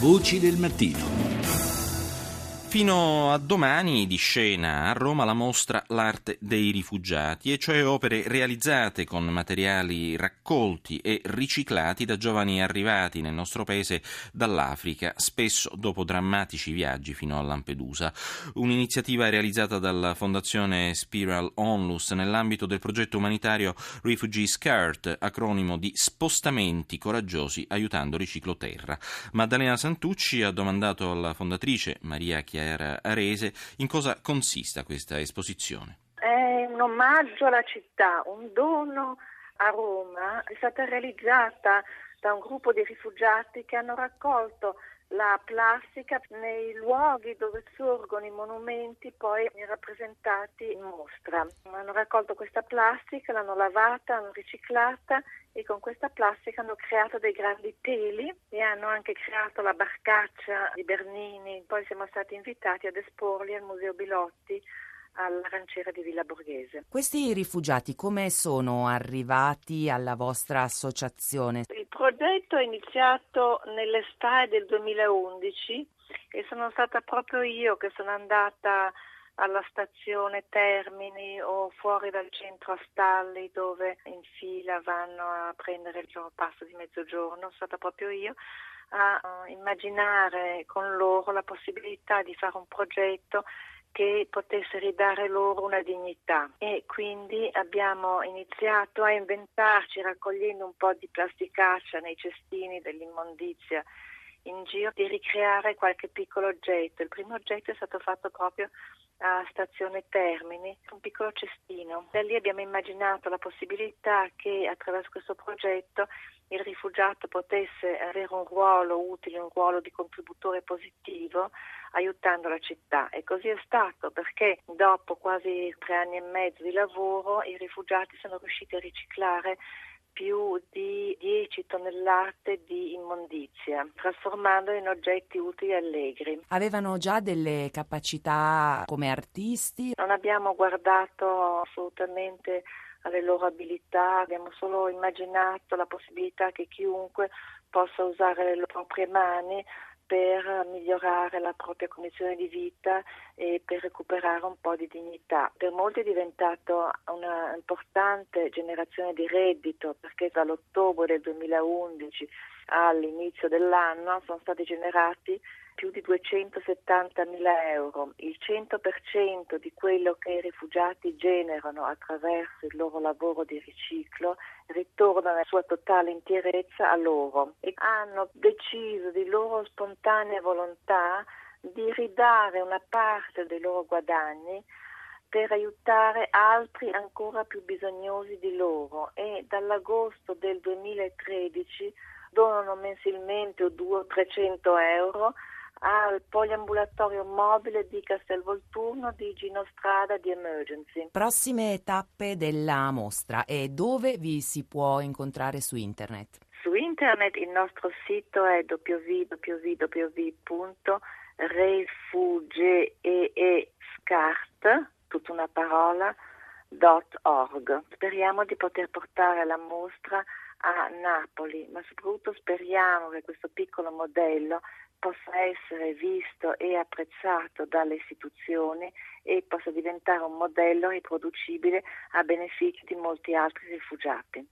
Voci del mattino. Fino a domani di scena a Roma la mostra L'arte dei rifugiati, e cioè opere realizzate con materiali raccolti e riciclati da giovani arrivati nel nostro paese dall'Africa, spesso dopo drammatici viaggi fino a Lampedusa. Un'iniziativa realizzata dalla Fondazione Spiral Onlus nell'ambito del progetto umanitario Refugee Skirt, acronimo di Spostamenti coraggiosi aiutando Riciclo Terra. Maddalena Santucci ha domandato alla fondatrice Maria Chiara Chiara Arese. In cosa consista questa esposizione? È un omaggio alla città, un dono a Roma. È stata realizzata da un gruppo di rifugiati che hanno raccolto la plastica nei luoghi dove sorgono i monumenti poi rappresentati in mostra. Hanno raccolto questa plastica, l'hanno lavata, l'hanno riciclata e con questa plastica hanno creato dei grandi teli e hanno anche creato la barcaccia di Bernini. Poi siamo stati invitati ad esporli al Museo Bilotti alla ranciera di Villa Borghese. Questi rifugiati come sono arrivati alla vostra associazione? Progetto è iniziato nell'estate del 2011 e sono stata proprio io che sono andata alla stazione Termini o fuori dal centro a Stalli dove in fila vanno a prendere il loro passo di mezzogiorno, sono stata proprio io a immaginare con loro la possibilità di fare un progetto che potesse ridare loro una dignità e quindi abbiamo iniziato a inventarci raccogliendo un po' di plasticaccia nei cestini dell'immondizia in giro di ricreare qualche piccolo oggetto. Il primo oggetto è stato fatto proprio a Stazione Termini, un piccolo cestino. Da lì abbiamo immaginato la possibilità che attraverso questo progetto il rifugiato potesse avere un ruolo utile, un ruolo di contributore positivo aiutando la città e così è stato perché dopo quasi tre anni e mezzo di lavoro i rifugiati sono riusciti a riciclare più di 10 tonnellate di immondizia, trasformandoli in oggetti utili e allegri. Avevano già delle capacità come artisti? Non abbiamo guardato assolutamente alle loro abilità, abbiamo solo immaginato la possibilità che chiunque possa usare le proprie mani per migliorare la propria condizione di vita e per recuperare un po' di dignità. Per molti è diventato una importante generazione di reddito perché dall'ottobre del 2011 all'inizio dell'anno sono stati generati più di 270 mila euro, il 100% di quello che i rifugiati generano attraverso il loro lavoro di riciclo ritorna nella sua totale interezza a loro e hanno deciso di loro spontanea volontà di ridare una parte dei loro guadagni per aiutare altri ancora più bisognosi di loro e dall'agosto del 2013 donano mensilmente 200 o 300 euro al poliambulatorio mobile di Castelvolturno di Gino Strada di Emergency. Prossime tappe della mostra e dove vi si può incontrare su internet? Su internet il nostro sito è www.refugeescart, tutta una parola, .org. Speriamo di poter portare la mostra a Napoli, ma soprattutto speriamo che questo piccolo modello possa essere visto e apprezzato dalle istituzioni e possa diventare un modello riproducibile a beneficio di molti altri rifugiati.